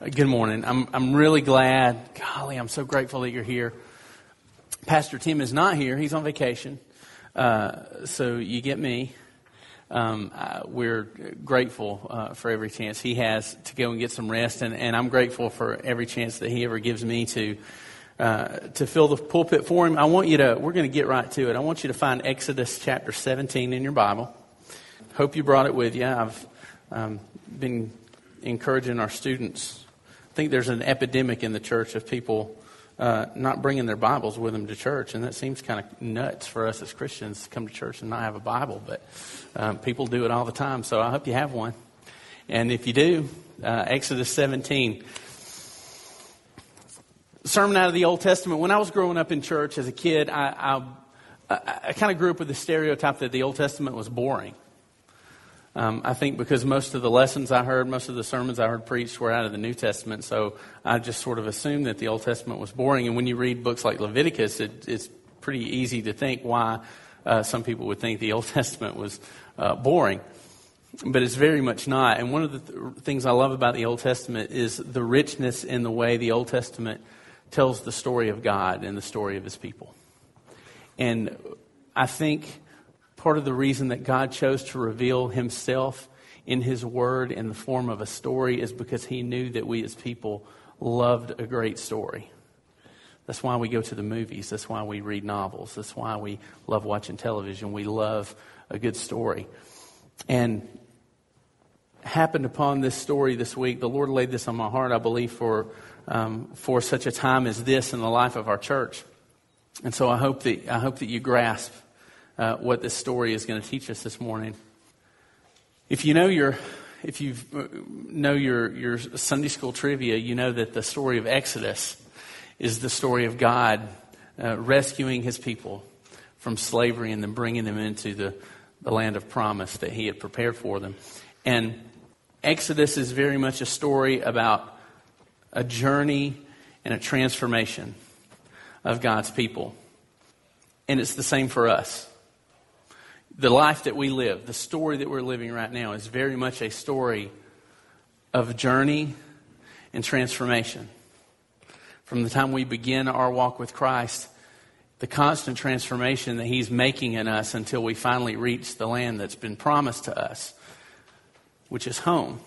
Good morning. I'm, I'm really glad. Golly, I'm so grateful that you're here. Pastor Tim is not here. He's on vacation. Uh, so you get me. Um, we're grateful uh, for every chance he has to go and get some rest, and, and I'm grateful for every chance that he ever gives me to uh, to fill the pulpit for him. I want you to. We're going to get right to it. I want you to find Exodus chapter 17 in your Bible. Hope you brought it with you. I've um, been encouraging our students. Think there's an epidemic in the church of people uh, not bringing their Bibles with them to church, and that seems kind of nuts for us as Christians to come to church and not have a Bible. But um, people do it all the time, so I hope you have one. And if you do, uh, Exodus 17. Sermon out of the Old Testament. When I was growing up in church as a kid, I, I, I kind of grew up with the stereotype that the Old Testament was boring. Um, I think because most of the lessons I heard, most of the sermons I heard preached were out of the New Testament, so I just sort of assumed that the Old Testament was boring. And when you read books like Leviticus, it, it's pretty easy to think why uh, some people would think the Old Testament was uh, boring. But it's very much not. And one of the th- things I love about the Old Testament is the richness in the way the Old Testament tells the story of God and the story of his people. And I think part of the reason that God chose to reveal himself in his word in the form of a story is because he knew that we as people loved a great story. That's why we go to the movies. That's why we read novels. That's why we love watching television. We love a good story. And happened upon this story this week. The Lord laid this on my heart, I believe, for, um, for such a time as this in the life of our church. And so I hope that, I hope that you grasp uh, what this story is going to teach us this morning. If you know your, if you know your, your Sunday school trivia, you know that the story of Exodus is the story of God uh, rescuing his people from slavery and then bringing them into the, the land of promise that he had prepared for them. And Exodus is very much a story about a journey and a transformation of God's people. And it's the same for us the life that we live, the story that we're living right now, is very much a story of journey and transformation. From the time we begin our walk with Christ, the constant transformation that He's making in us until we finally reach the land that's been promised to us, which is home,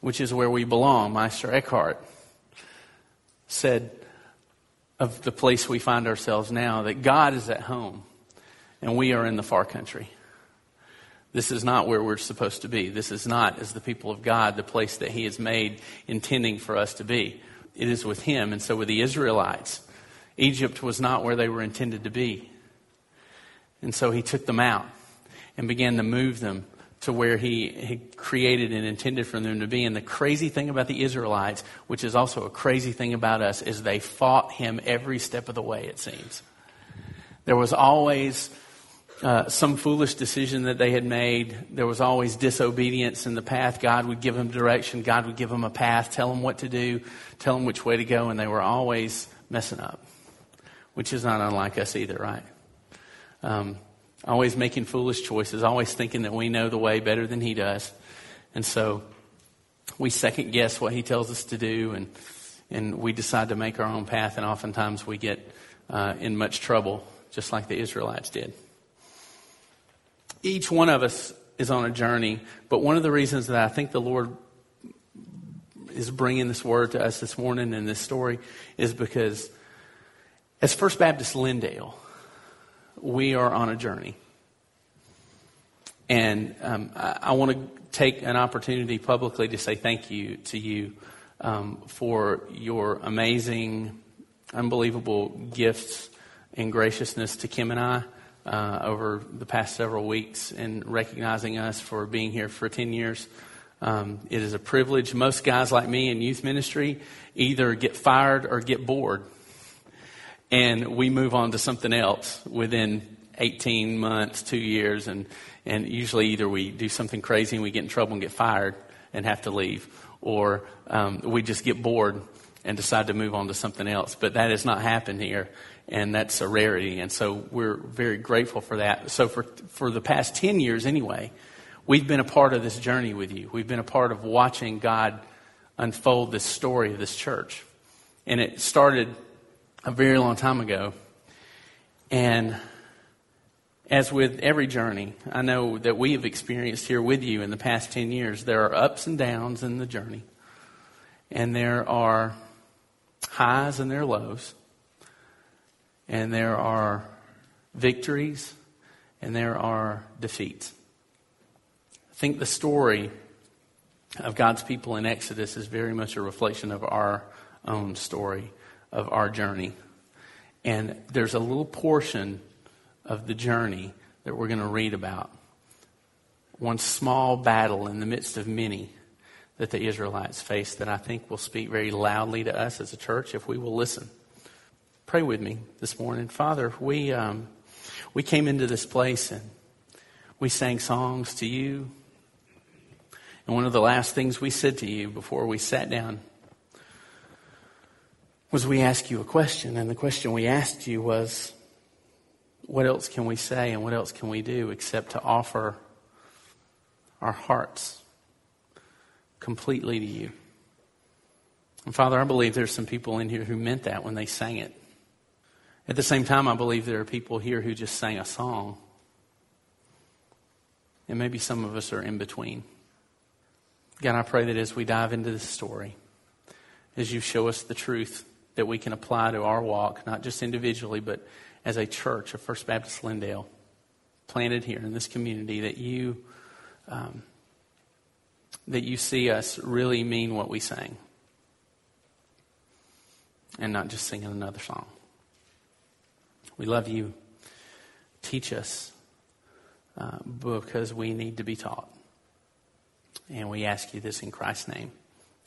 which is where we belong. Meister Eckhart said of the place we find ourselves now that God is at home and we are in the far country. This is not where we're supposed to be. This is not, as the people of God, the place that He has made intending for us to be. It is with Him. And so with the Israelites, Egypt was not where they were intended to be. And so He took them out and began to move them to where he, he created and intended for them to be. And the crazy thing about the Israelites, which is also a crazy thing about us, is they fought him every step of the way, it seems. There was always uh, some foolish decision that they had made. There was always disobedience in the path. God would give them direction. God would give them a path, tell them what to do, tell them which way to go, and they were always messing up, which is not unlike us either, right? Um, always making foolish choices, always thinking that we know the way better than He does. And so we second guess what He tells us to do, and, and we decide to make our own path, and oftentimes we get uh, in much trouble, just like the Israelites did each one of us is on a journey, but one of the reasons that I think the Lord is bringing this word to us this morning in this story is because as First Baptist Lindale, we are on a journey. And um, I, I want to take an opportunity publicly to say thank you to you um, for your amazing, unbelievable gifts and graciousness to Kim and I uh, over the past several weeks and recognizing us for being here for 10 years. Um, it is a privilege. Most guys like me in youth ministry either get fired or get bored. And we move on to something else within 18 months, two years. And, and usually either we do something crazy and we get in trouble and get fired and have to leave, or um, we just get bored and decide to move on to something else. But that has not happened here and that's a rarity. And so we're very grateful for that. So for for the past ten years, anyway, we've been a part of this journey with you. We've been a part of watching God unfold this story of this church. And it started a very long time ago. And as with every journey, I know that we have experienced here with you in the past 10 years, there are ups and downs in the journey. And there are highs and there are lows. And there are victories and there are defeats. I think the story of God's people in Exodus is very much a reflection of our own story, of our journey. And there's a little portion of the journey that we're going to read about. One small battle in the midst of many that the Israelites faced that I think will speak very loudly to us as a church if we will listen. Pray with me this morning. Father, we, um, we came into this place and we sang songs to you. And one of the last things we said to you before we sat down was we asked you a question. And the question we asked you was, what else can we say and what else can we do except to offer our hearts completely to you? And Father, I believe there's some people in here who meant that when they sang it. At the same time, I believe there are people here who just sang a song. And maybe some of us are in between. God, I pray that as we dive into this story, as you show us the truth that we can apply to our walk, not just individually, but as a church of First Baptist Lindale, planted here in this community, that you um, that you see us really mean what we sang, and not just singing another song. We love you. Teach us uh, because we need to be taught. And we ask you this in Christ's name.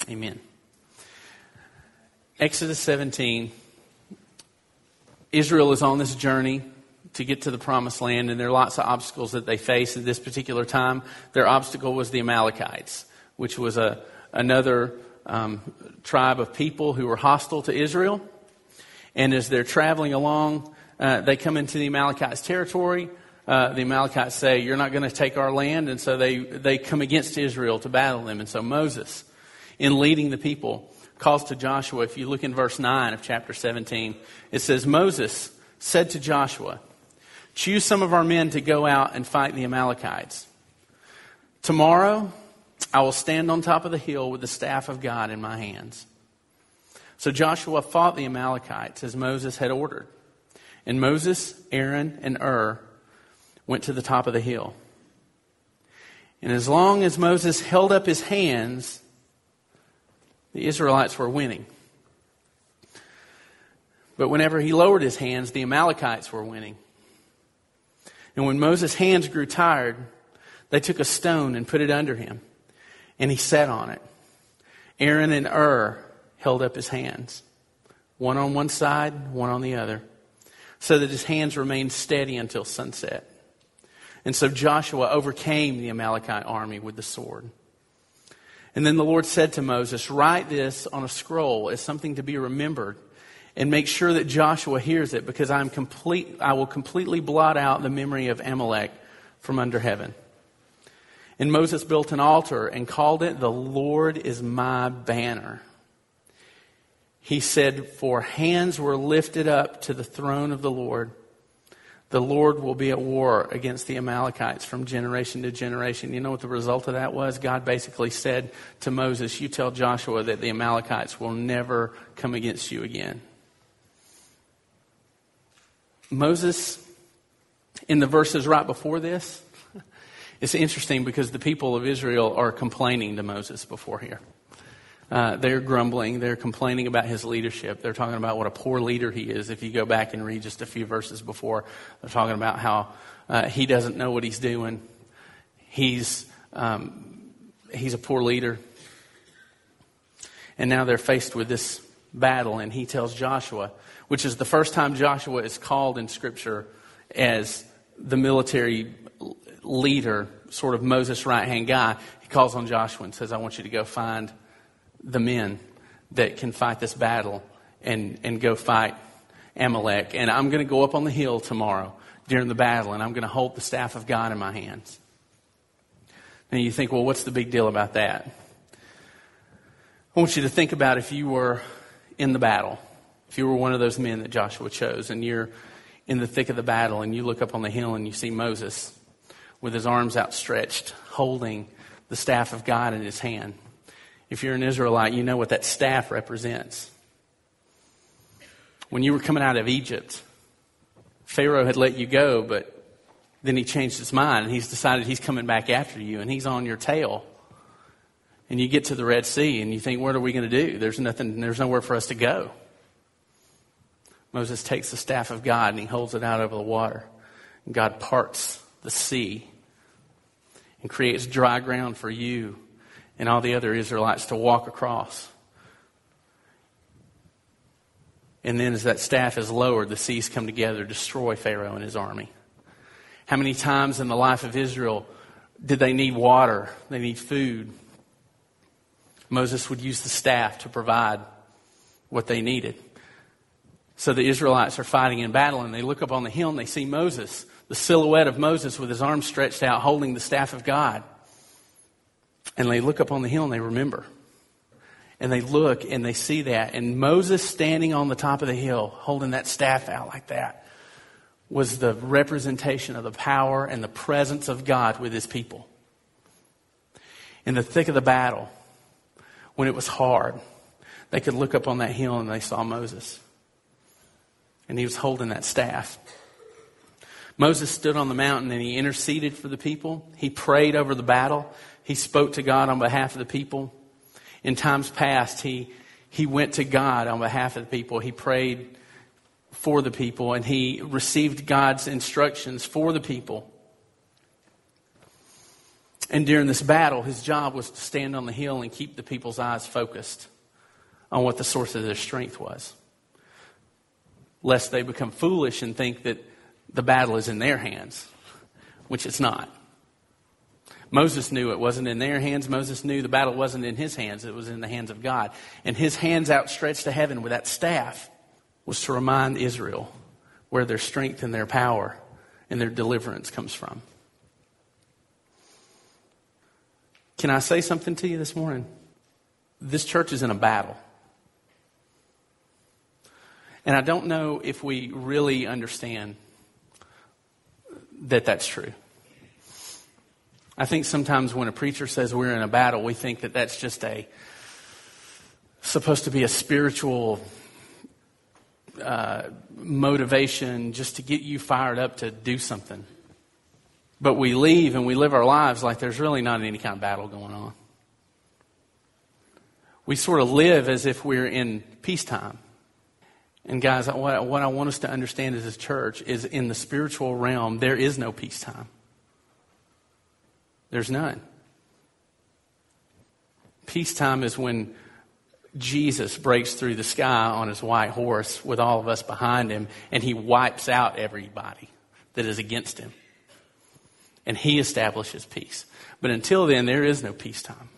Amen. Exodus 17. Israel is on this journey to get to the promised land, and there are lots of obstacles that they face at this particular time. Their obstacle was the Amalekites, which was a, another um, tribe of people who were hostile to Israel. And as they're traveling along, uh, they come into the Amalekites' territory uh, the Amalekites say, You're not going to take our land. And so they, they come against Israel to battle them. And so Moses, in leading the people, calls to Joshua. If you look in verse 9 of chapter 17, it says, Moses said to Joshua, Choose some of our men to go out and fight the Amalekites. Tomorrow, I will stand on top of the hill with the staff of God in my hands. So Joshua fought the Amalekites as Moses had ordered. And Moses, Aaron, and Hur went to the top of the hill. And as long as Moses held up his hands, the Israelites were winning. But whenever he lowered his hands, the Amalekites were winning. And when Moses' hands grew tired, they took a stone and put it under him, and he sat on it. Aaron and Hur held up his hands, one on one side, one on the other, so that his hands remained steady until sunset. And so Joshua overcame the Amalekite army with the sword. And then the Lord said to Moses, Write this on a scroll as something to be remembered and make sure that Joshua hears it because I'm complete, I will completely blot out the memory of Amalek from under heaven. And Moses built an altar and called it, The Lord is my banner. He said, For hands were lifted up to the throne of the Lord the Lord will be at war against the Amalekites from generation to generation. You know what the result of that was? God basically said to Moses, You tell Joshua that the Amalekites will never come against you again. Moses, in the verses right before this, it's interesting because the people of Israel are complaining to Moses before here. Uh, they're grumbling. They're complaining about his leadership. They're talking about what a poor leader he is. If you go back and read just a few verses before, they're talking about how uh, he doesn't know what he's doing. He's, um, he's a poor leader. And now they're faced with this battle, and he tells Joshua, which is the first time Joshua is called in Scripture as the military leader, sort of Moses' right hand guy. He calls on Joshua and says, I want you to go find the men that can fight this battle and, and go fight Amalek. And I'm going to go up on the hill tomorrow during the battle and I'm going to hold the staff of God in my hands. And you think, well, what's the big deal about that? I want you to think about if you were in the battle, if you were one of those men that Joshua chose, and you're in the thick of the battle, and you look up on the hill and you see Moses with his arms outstretched, holding the staff of God in his hand. If you're an Israelite, you know what that staff represents. When you were coming out of Egypt, Pharaoh had let you go, but then he changed his mind and he's decided he's coming back after you and he's on your tail. And you get to the Red Sea and you think, what are we going to do? There's nothing, there's nowhere for us to go. Moses takes the staff of God and he holds it out over the water. And God parts the sea and creates dry ground for you and all the other Israelites to walk across. And then as that staff is lowered, the seas come together, destroy Pharaoh and his army. How many times in the life of Israel did they need water? They need food. Moses would use the staff to provide what they needed. So the Israelites are fighting in battle and they look up on the hill and they see Moses, the silhouette of Moses with his arms stretched out holding the staff of God. And they look up on the hill and they remember. And they look and they see that. And Moses standing on the top of the hill holding that staff out like that was the representation of the power and the presence of God with his people. In the thick of the battle, when it was hard, they could look up on that hill and they saw Moses. And he was holding that staff. Moses stood on the mountain and he interceded for the people. He prayed over the battle. He spoke to God on behalf of the people. In times past, he, he went to God on behalf of the people. He prayed for the people and he received God's instructions for the people. And during this battle, his job was to stand on the hill and keep the people's eyes focused on what the source of their strength was. Lest they become foolish and think that the battle is in their hands, which it's not. Moses knew it wasn't in their hands. Moses knew the battle wasn't in his hands, it was in the hands of God. And his hands outstretched to heaven with that staff was to remind Israel where their strength and their power and their deliverance comes from. Can I say something to you this morning? This church is in a battle. And I don't know if we really understand that that's true. I think sometimes when a preacher says we're in a battle, we think that that's just a supposed to be a spiritual uh, motivation just to get you fired up to do something. But we leave and we live our lives like there's really not any kind of battle going on. We sort of live as if we're in peacetime. And guys, what, what I want us to understand as a church is in the spiritual realm, there is no peacetime. There's none. Peacetime is when Jesus breaks through the sky on his white horse with all of us behind him, and he wipes out everybody that is against him. And he establishes peace. But until then, there is no peacetime.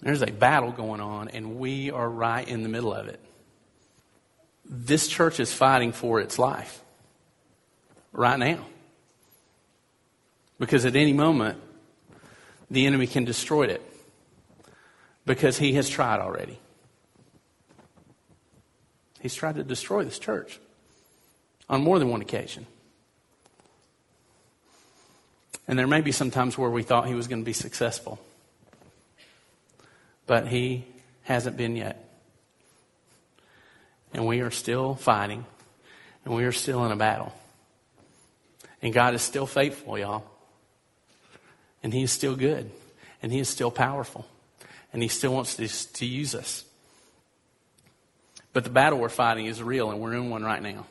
There's a battle going on, and we are right in the middle of it. This church is fighting for its life right now. Because at any moment, the enemy can destroy it because he has tried already. He's tried to destroy this church on more than one occasion. And there may be some times where we thought he was going to be successful, but he hasn't been yet. And we are still fighting, and we are still in a battle. And God is still faithful, y'all. And He is still good, and He is still powerful and He still wants to, to use us. But the battle we're fighting is real, and we're in one right now.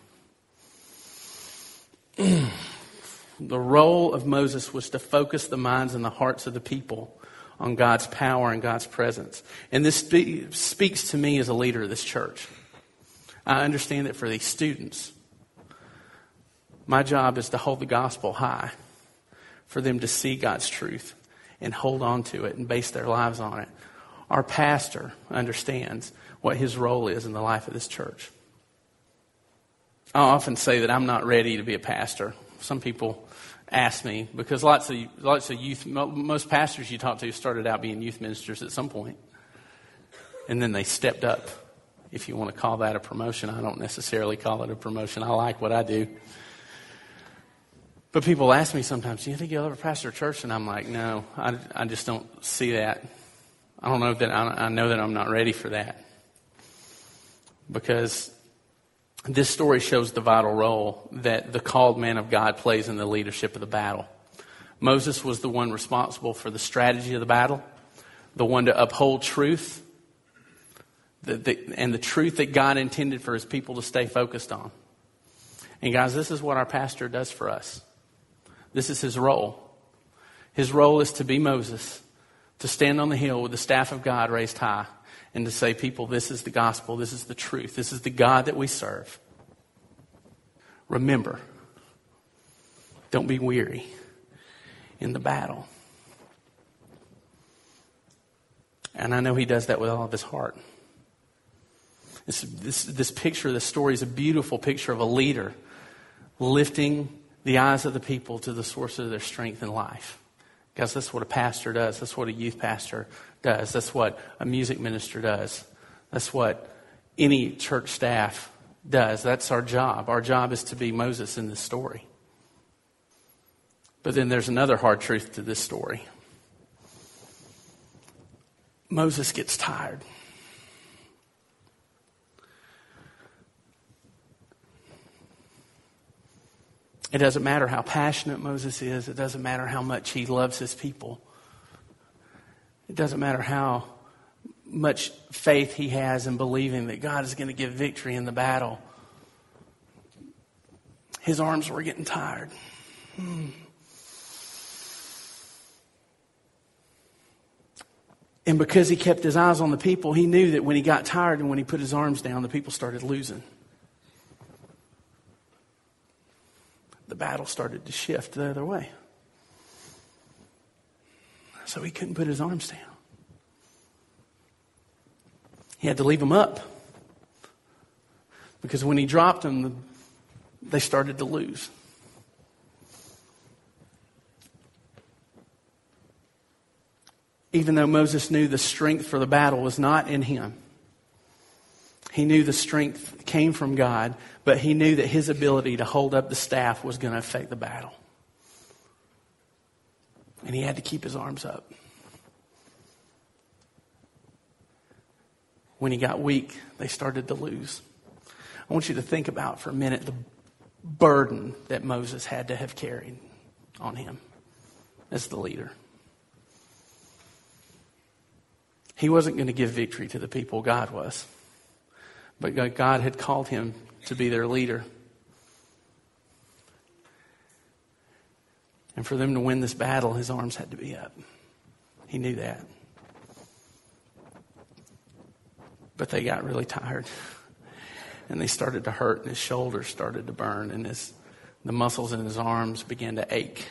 the role of Moses was to focus the minds and the hearts of the people on God's power and God's presence. And this spe- speaks to me as a leader of this church. I understand that for these students, my job is to hold the gospel high, for them to see God's truth and hold on to it and base their lives on it. Our pastor understands what his role is in the life of this church. I often say that I'm not ready to be a pastor. Some people ask me because lots of lots of youth most pastors you talk to started out being youth ministers at some and then they stepped up. If you want to call that a promotion, I don't necessarily call it a promotion. I like what I do. But people ask me sometimes, do you think you'll ever pastor a church? And I'm like, no, I, I just don't see that. I don't know that, I, I know that I'm not ready for that. Because this story shows the vital role that the called man of God plays in the leadership of the battle. Moses was the one responsible for the strategy of the battle, the one to uphold truth, the, the, and the truth that God intended for his people to stay focused on. And guys, this is what our pastor does for us. This is his role. His role is to be Moses, to stand on the hill with the staff of God raised high, and to say, people, this is the gospel, this is the truth, this is the God that we serve. Remember, don't be weary in the battle. And I know he does that with all of his heart. This, this, this picture, this story is a beautiful picture of a leader lifting the eyes of the people to the source of their strength and life. Because that's what a pastor does. That's what a youth pastor does. That's what a music minister does. That's what any church staff does. That's our job. Our job is to be Moses in this story. But then there's another hard truth to this story Moses gets tired. It doesn't matter how passionate Moses is. It doesn't matter how much he loves his people. It doesn't matter how much faith he has in believing that God is going to give victory in the battle. His arms were getting tired. And because he kept his eyes on the people, he knew that when he got tired and when he put his arms down, the people started losing. The battle started to shift the other way. So he couldn't put his arms down. He had to leave them up. Because when he dropped them, they started to lose. Even though Moses knew the strength for the battle was not in him, he knew the strength came from God, but he knew that his ability to hold up the staff was going to affect the battle. And he had to keep his arms up. When he got weak, they started to lose. I want you to think about for a minute the burden that Moses had to have carried on him as the leader. He wasn't going to give victory to the people, God was. But God had called him to be their leader. And for them to win this battle, his arms had to be up. He knew that. But they got really tired. And they started to hurt, and his shoulders started to burn, and his, the muscles in his arms began to ache.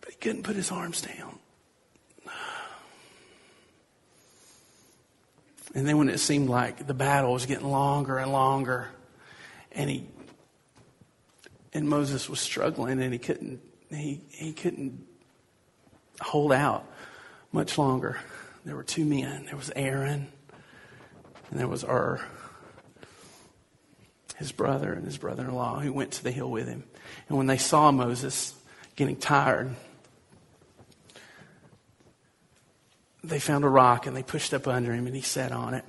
But he couldn't put his arms down. And then when it seemed like the battle was getting longer and longer, and he and Moses was struggling and he couldn't he, he couldn't hold out much longer. There were two men. There was Aaron and there was Hur, his brother and his brother in law, who went to the hill with him. And when they saw Moses getting tired, they found a rock and they pushed up under him and he sat on it.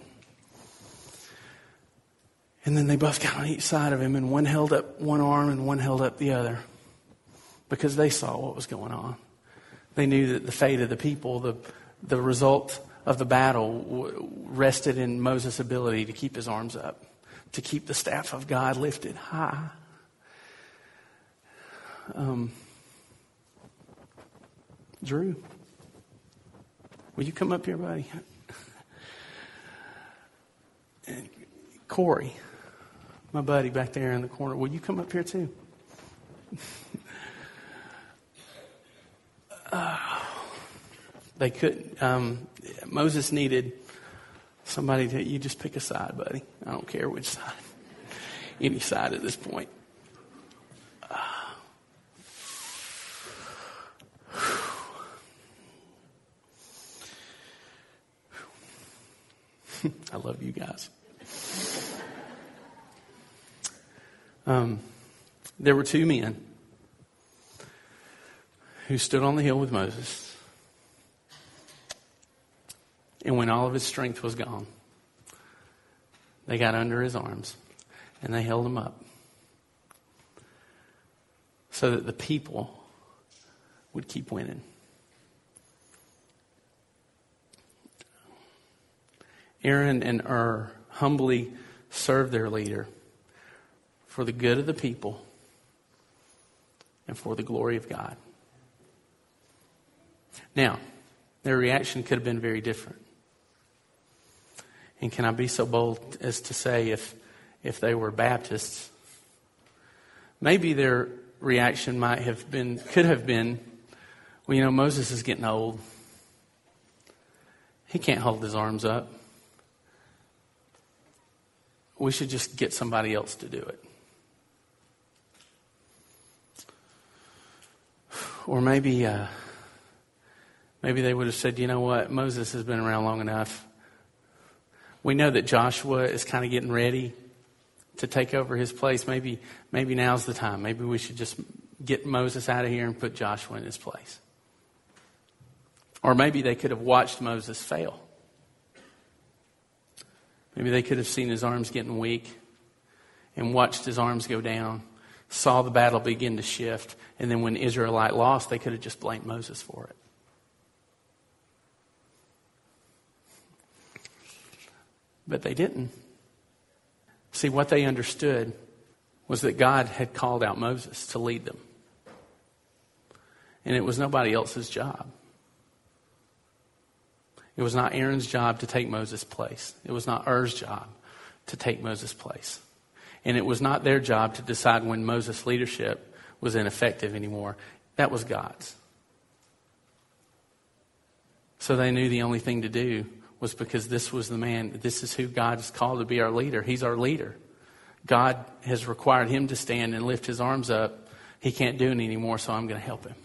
And then they both got on each side of him and one held up one arm and one held up the other because they saw what was going on. They knew that the fate of the people, the, the result of the battle rested in Moses' ability to keep his arms up, to keep the staff of God lifted high. Um, Drew. Will you come up here, buddy? And Corey, my buddy back there in the corner, will you come up here too? uh, they couldn't. Um, Moses needed somebody to. You just pick a side, buddy. I don't care which side. Any side at this point. I love you guys. Um, there were two men who stood on the hill with Moses. And when all of his strength was gone, they got under his arms and they held him up so that the people would keep winning. Aaron and Hur humbly served their leader for the good of the people and for the glory of God. Now, their reaction could have been very different. And can I be so bold as to say if, if they were Baptists, maybe their reaction might have been, could have been, well, you know, Moses is getting old. He can't hold his arms up. We should just get somebody else to do it. Or maybe, uh, maybe they would have said, you know what, Moses has been around long enough. We know that Joshua is kind of getting ready to take over his place. Maybe, maybe now's the time. Maybe we should just get Moses out of here and put Joshua in his place. Or maybe they could have watched Moses fail. Maybe they could have seen his arms getting weak and watched his arms go down, saw the battle begin to shift, and then when Israelite lost, they could have just blamed Moses for it. But they didn't. See, what they understood was that God had called out Moses to lead them. And it was nobody else's job. It was not Aaron's job to take Moses' place. It was not Hur's job to take Moses' place. And it was not their job to decide when Moses' leadership was ineffective anymore. That was God's. So they knew the only thing to do was because this was the man, this is who God has called to be our leader. He's our leader. God has required him to stand and lift his arms up. He can't do it anymore, so I'm going to help him.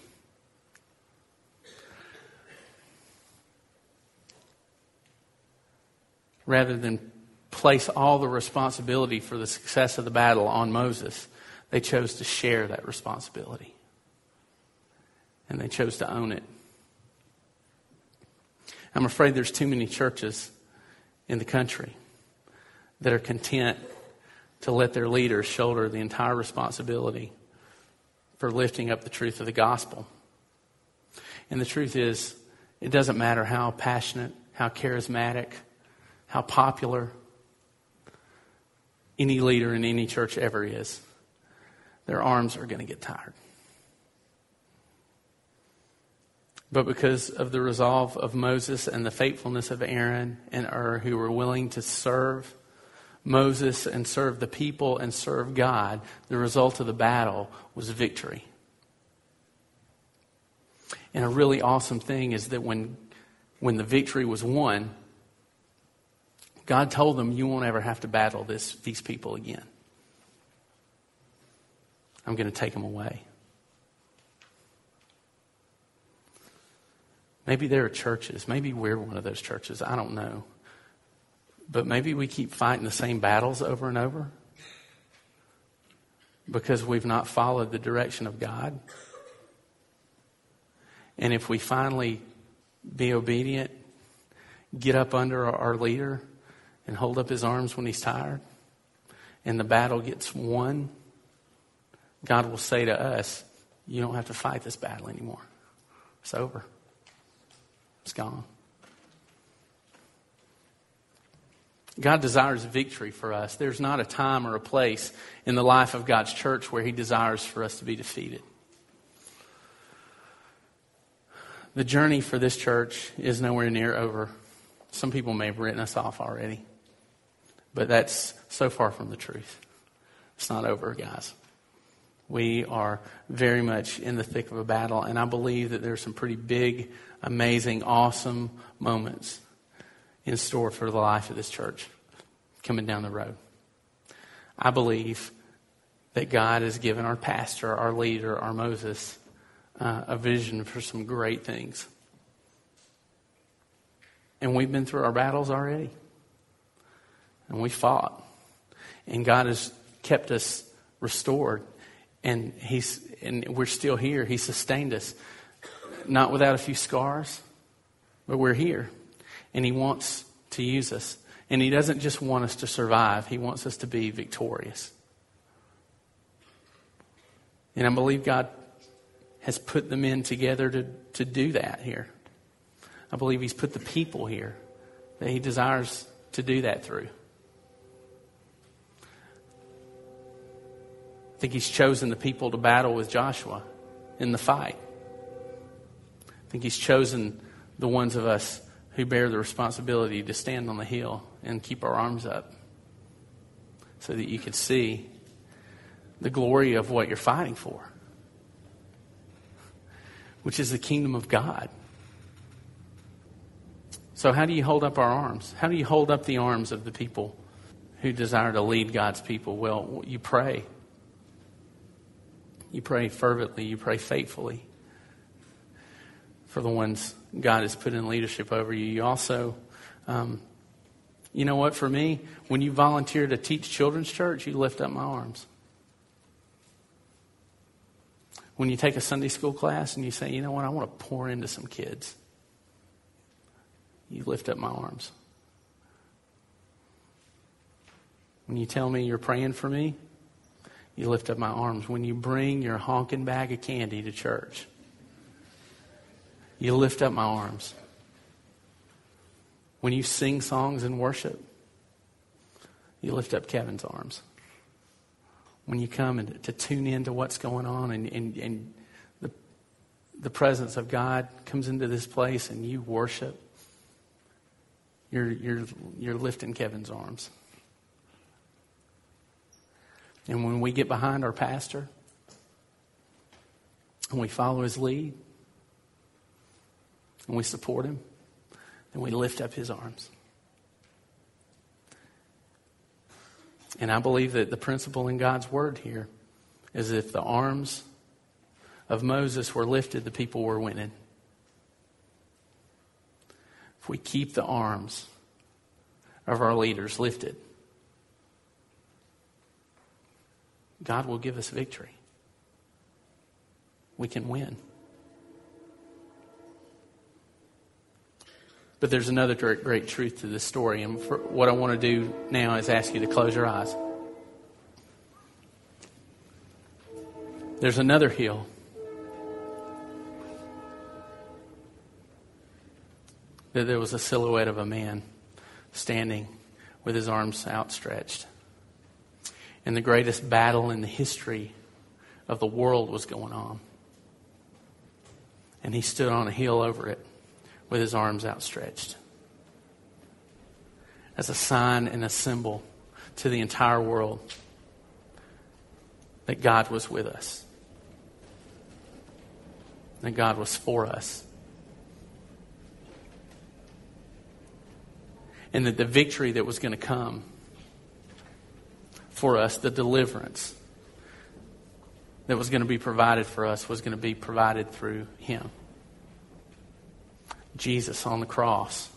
rather than place all the responsibility for the success of the battle on Moses, they chose to share that responsibility. And they chose to own it. I'm afraid there's too many churches in the country that are content to let their leaders shoulder the entire responsibility for lifting up the truth of the gospel. And the truth is, it doesn't matter how passionate, how charismatic, how popular any leader in any church ever is, their arms are going to get tired. But because of the resolve of Moses and the faithfulness of Aaron and Hur, who were willing to serve Moses and serve the people and serve God, the result of the battle was victory. And a really awesome thing is that when, when the victory was won, God told them, You won't ever have to battle this, these people again. I'm going to take them away. Maybe there are churches. Maybe we're one of those churches. I don't know. But maybe we keep fighting the same battles over and over because we've not followed the direction of God. And if we finally be obedient, get up under our leader, and hold up his arms when he's tired and the battle gets won, God will say to us, You don't have to fight this battle anymore. It's over, it's gone. God desires victory for us. There's not a time or a place in the life of God's church where He desires for us to be defeated. The journey for this church is nowhere near over. Some people may have written us off already. But that's so far from the truth. It's not over, guys. We are very much in the thick of a battle, and I believe that there's some pretty big, amazing, awesome moments in store for the life of this church coming down the road. I believe that God has given our pastor, our leader, our Moses, uh, a vision for some great things. And we've been through our battles already. And we fought. And God has kept us restored. And He's and we're still here. He sustained us. Not without a few scars, but we're here. And He wants to use us. And He doesn't just want us to survive, He wants us to be victorious. And I believe God has put the men together to, to do that here. I believe He's put the people here that He desires to do that through. I think He's chosen the people to battle with Joshua in the fight. I think He's chosen the ones of us who bear the responsibility to stand on the hill and keep our arms up so that you can see the glory of what you're fighting for, which is the kingdom of God. So, how do you hold up our arms? How do you hold up the arms of the people who desire to lead God's people? Well, you pray. You pray fervently, you pray faithfully for the ones God has put in leadership over you. You also, um, you know what, for me, when you volunteer to teach children's church, you lift up my arms. When you take a Sunday school class and you say, you know what, I want to pour into some kids, you lift up my arms. When you tell me you're praying for me, you lift up my arms. When you bring your honking bag of candy to church, you lift up my arms. When you sing songs in worship, you lift up Kevin's arms when you come and to tune into what's going on and, and, and the, the presence of God comes into this place and you worship, you're, you're, you're lifting Kevin's arms. And when we get behind our pastor and we follow his lead and we support him, then we lift up his arms. And I believe that the principle in God's word here is if the arms of Moses were lifted, the people were winning. If we keep the arms of our leaders lifted, God will give us victory. We can win. But there's another great, great truth to this story. And what I want to do now is ask you to close your eyes. There's another hill. That there was a silhouette of a man standing with his arms outstretched. And the greatest battle in the history of the world was going on. And he stood on a hill over it with his arms outstretched as a sign and a symbol to the entire world that God was with us, that God was for us, and that the victory that was going to come for us, the deliverance that was going to be provided for us, was going to be provided through Him. Jesus on the cross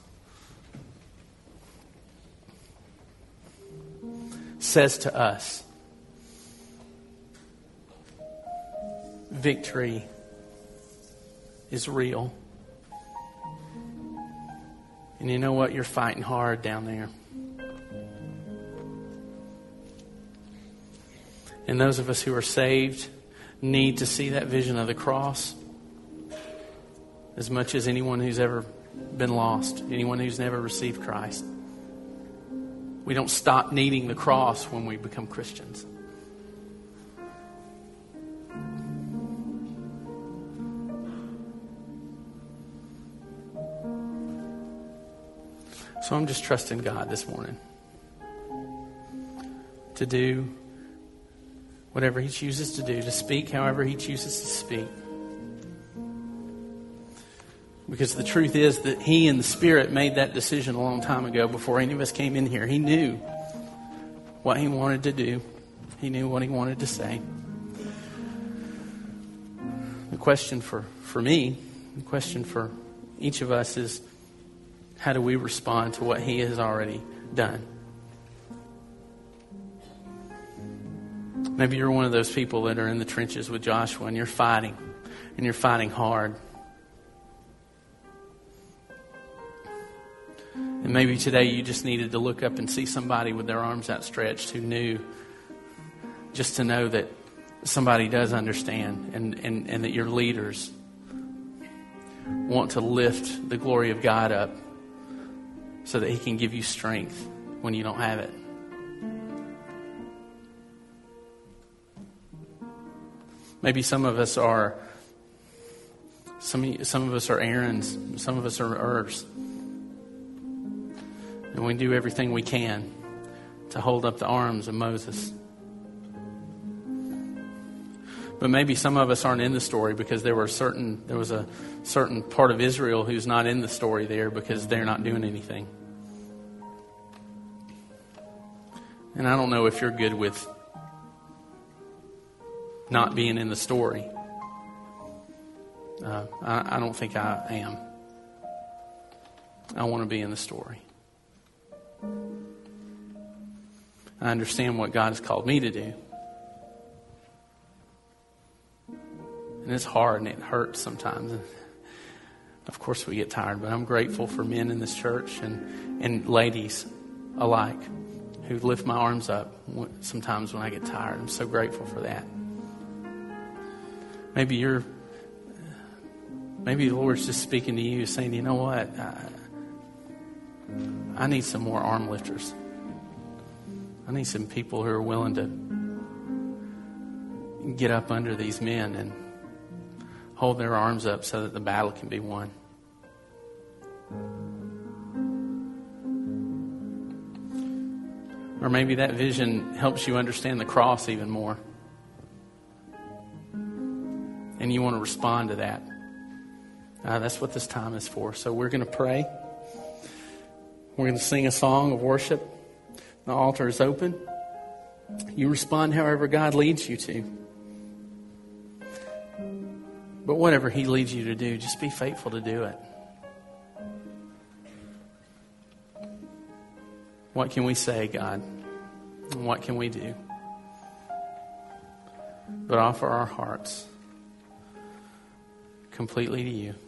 says to us victory is real. And you know what? You're fighting hard down there. And those of us who are saved need to see that vision of the cross as much as anyone who's ever been lost, anyone who's never received Christ. We don't stop needing the cross when we become Christians. So I'm just trusting God this morning to do whatever He chooses to do, to speak however He chooses to speak. Because the truth is that he and the Spirit made that decision a long time ago before any of us came in here. He knew what he wanted to do, he knew what he wanted to say. The question for, for me, the question for each of us is how do we respond to what he has already done? Maybe you're one of those people that are in the trenches with Joshua and you're fighting, and you're fighting hard. And maybe today you just needed to look up and see somebody with their arms outstretched who knew, just to know that somebody does understand and, and, and that your leaders want to lift the glory of God up so that He can give you strength when you don't have it. Maybe some of us are some some of us are Aaron's, some of us are Hurs. And we do everything we can to hold up the arms of Moses. But maybe some of us aren't in the story because there were certain there was a certain part of Israel who's not in the story there because they're not doing anything. And I don't know if you're good with not being in the story. Uh, I, I don't think I am. I want to be in the story. I understand what God has called me to do. And it's hard and it hurts sometimes. Of course, we get tired, but I'm grateful for men in this church and, and ladies alike who lift my arms up sometimes when I get tired. I'm so grateful for that. Maybe you're, maybe the Lord's just speaking to you, saying, you know what? I, I need some more arm lifters. I need some people who are willing to get up under these men and hold their arms up so that the battle can be won. Or maybe that vision helps you understand the cross even more. And you want to respond to that. Uh, that's what this time is for. So we're going to pray. We're going to sing a song of worship. The altar is open. You respond however God leads you to. But whatever He leads you to do, just be faithful to do it. What can we say, God? What can we do? But offer our hearts completely to you.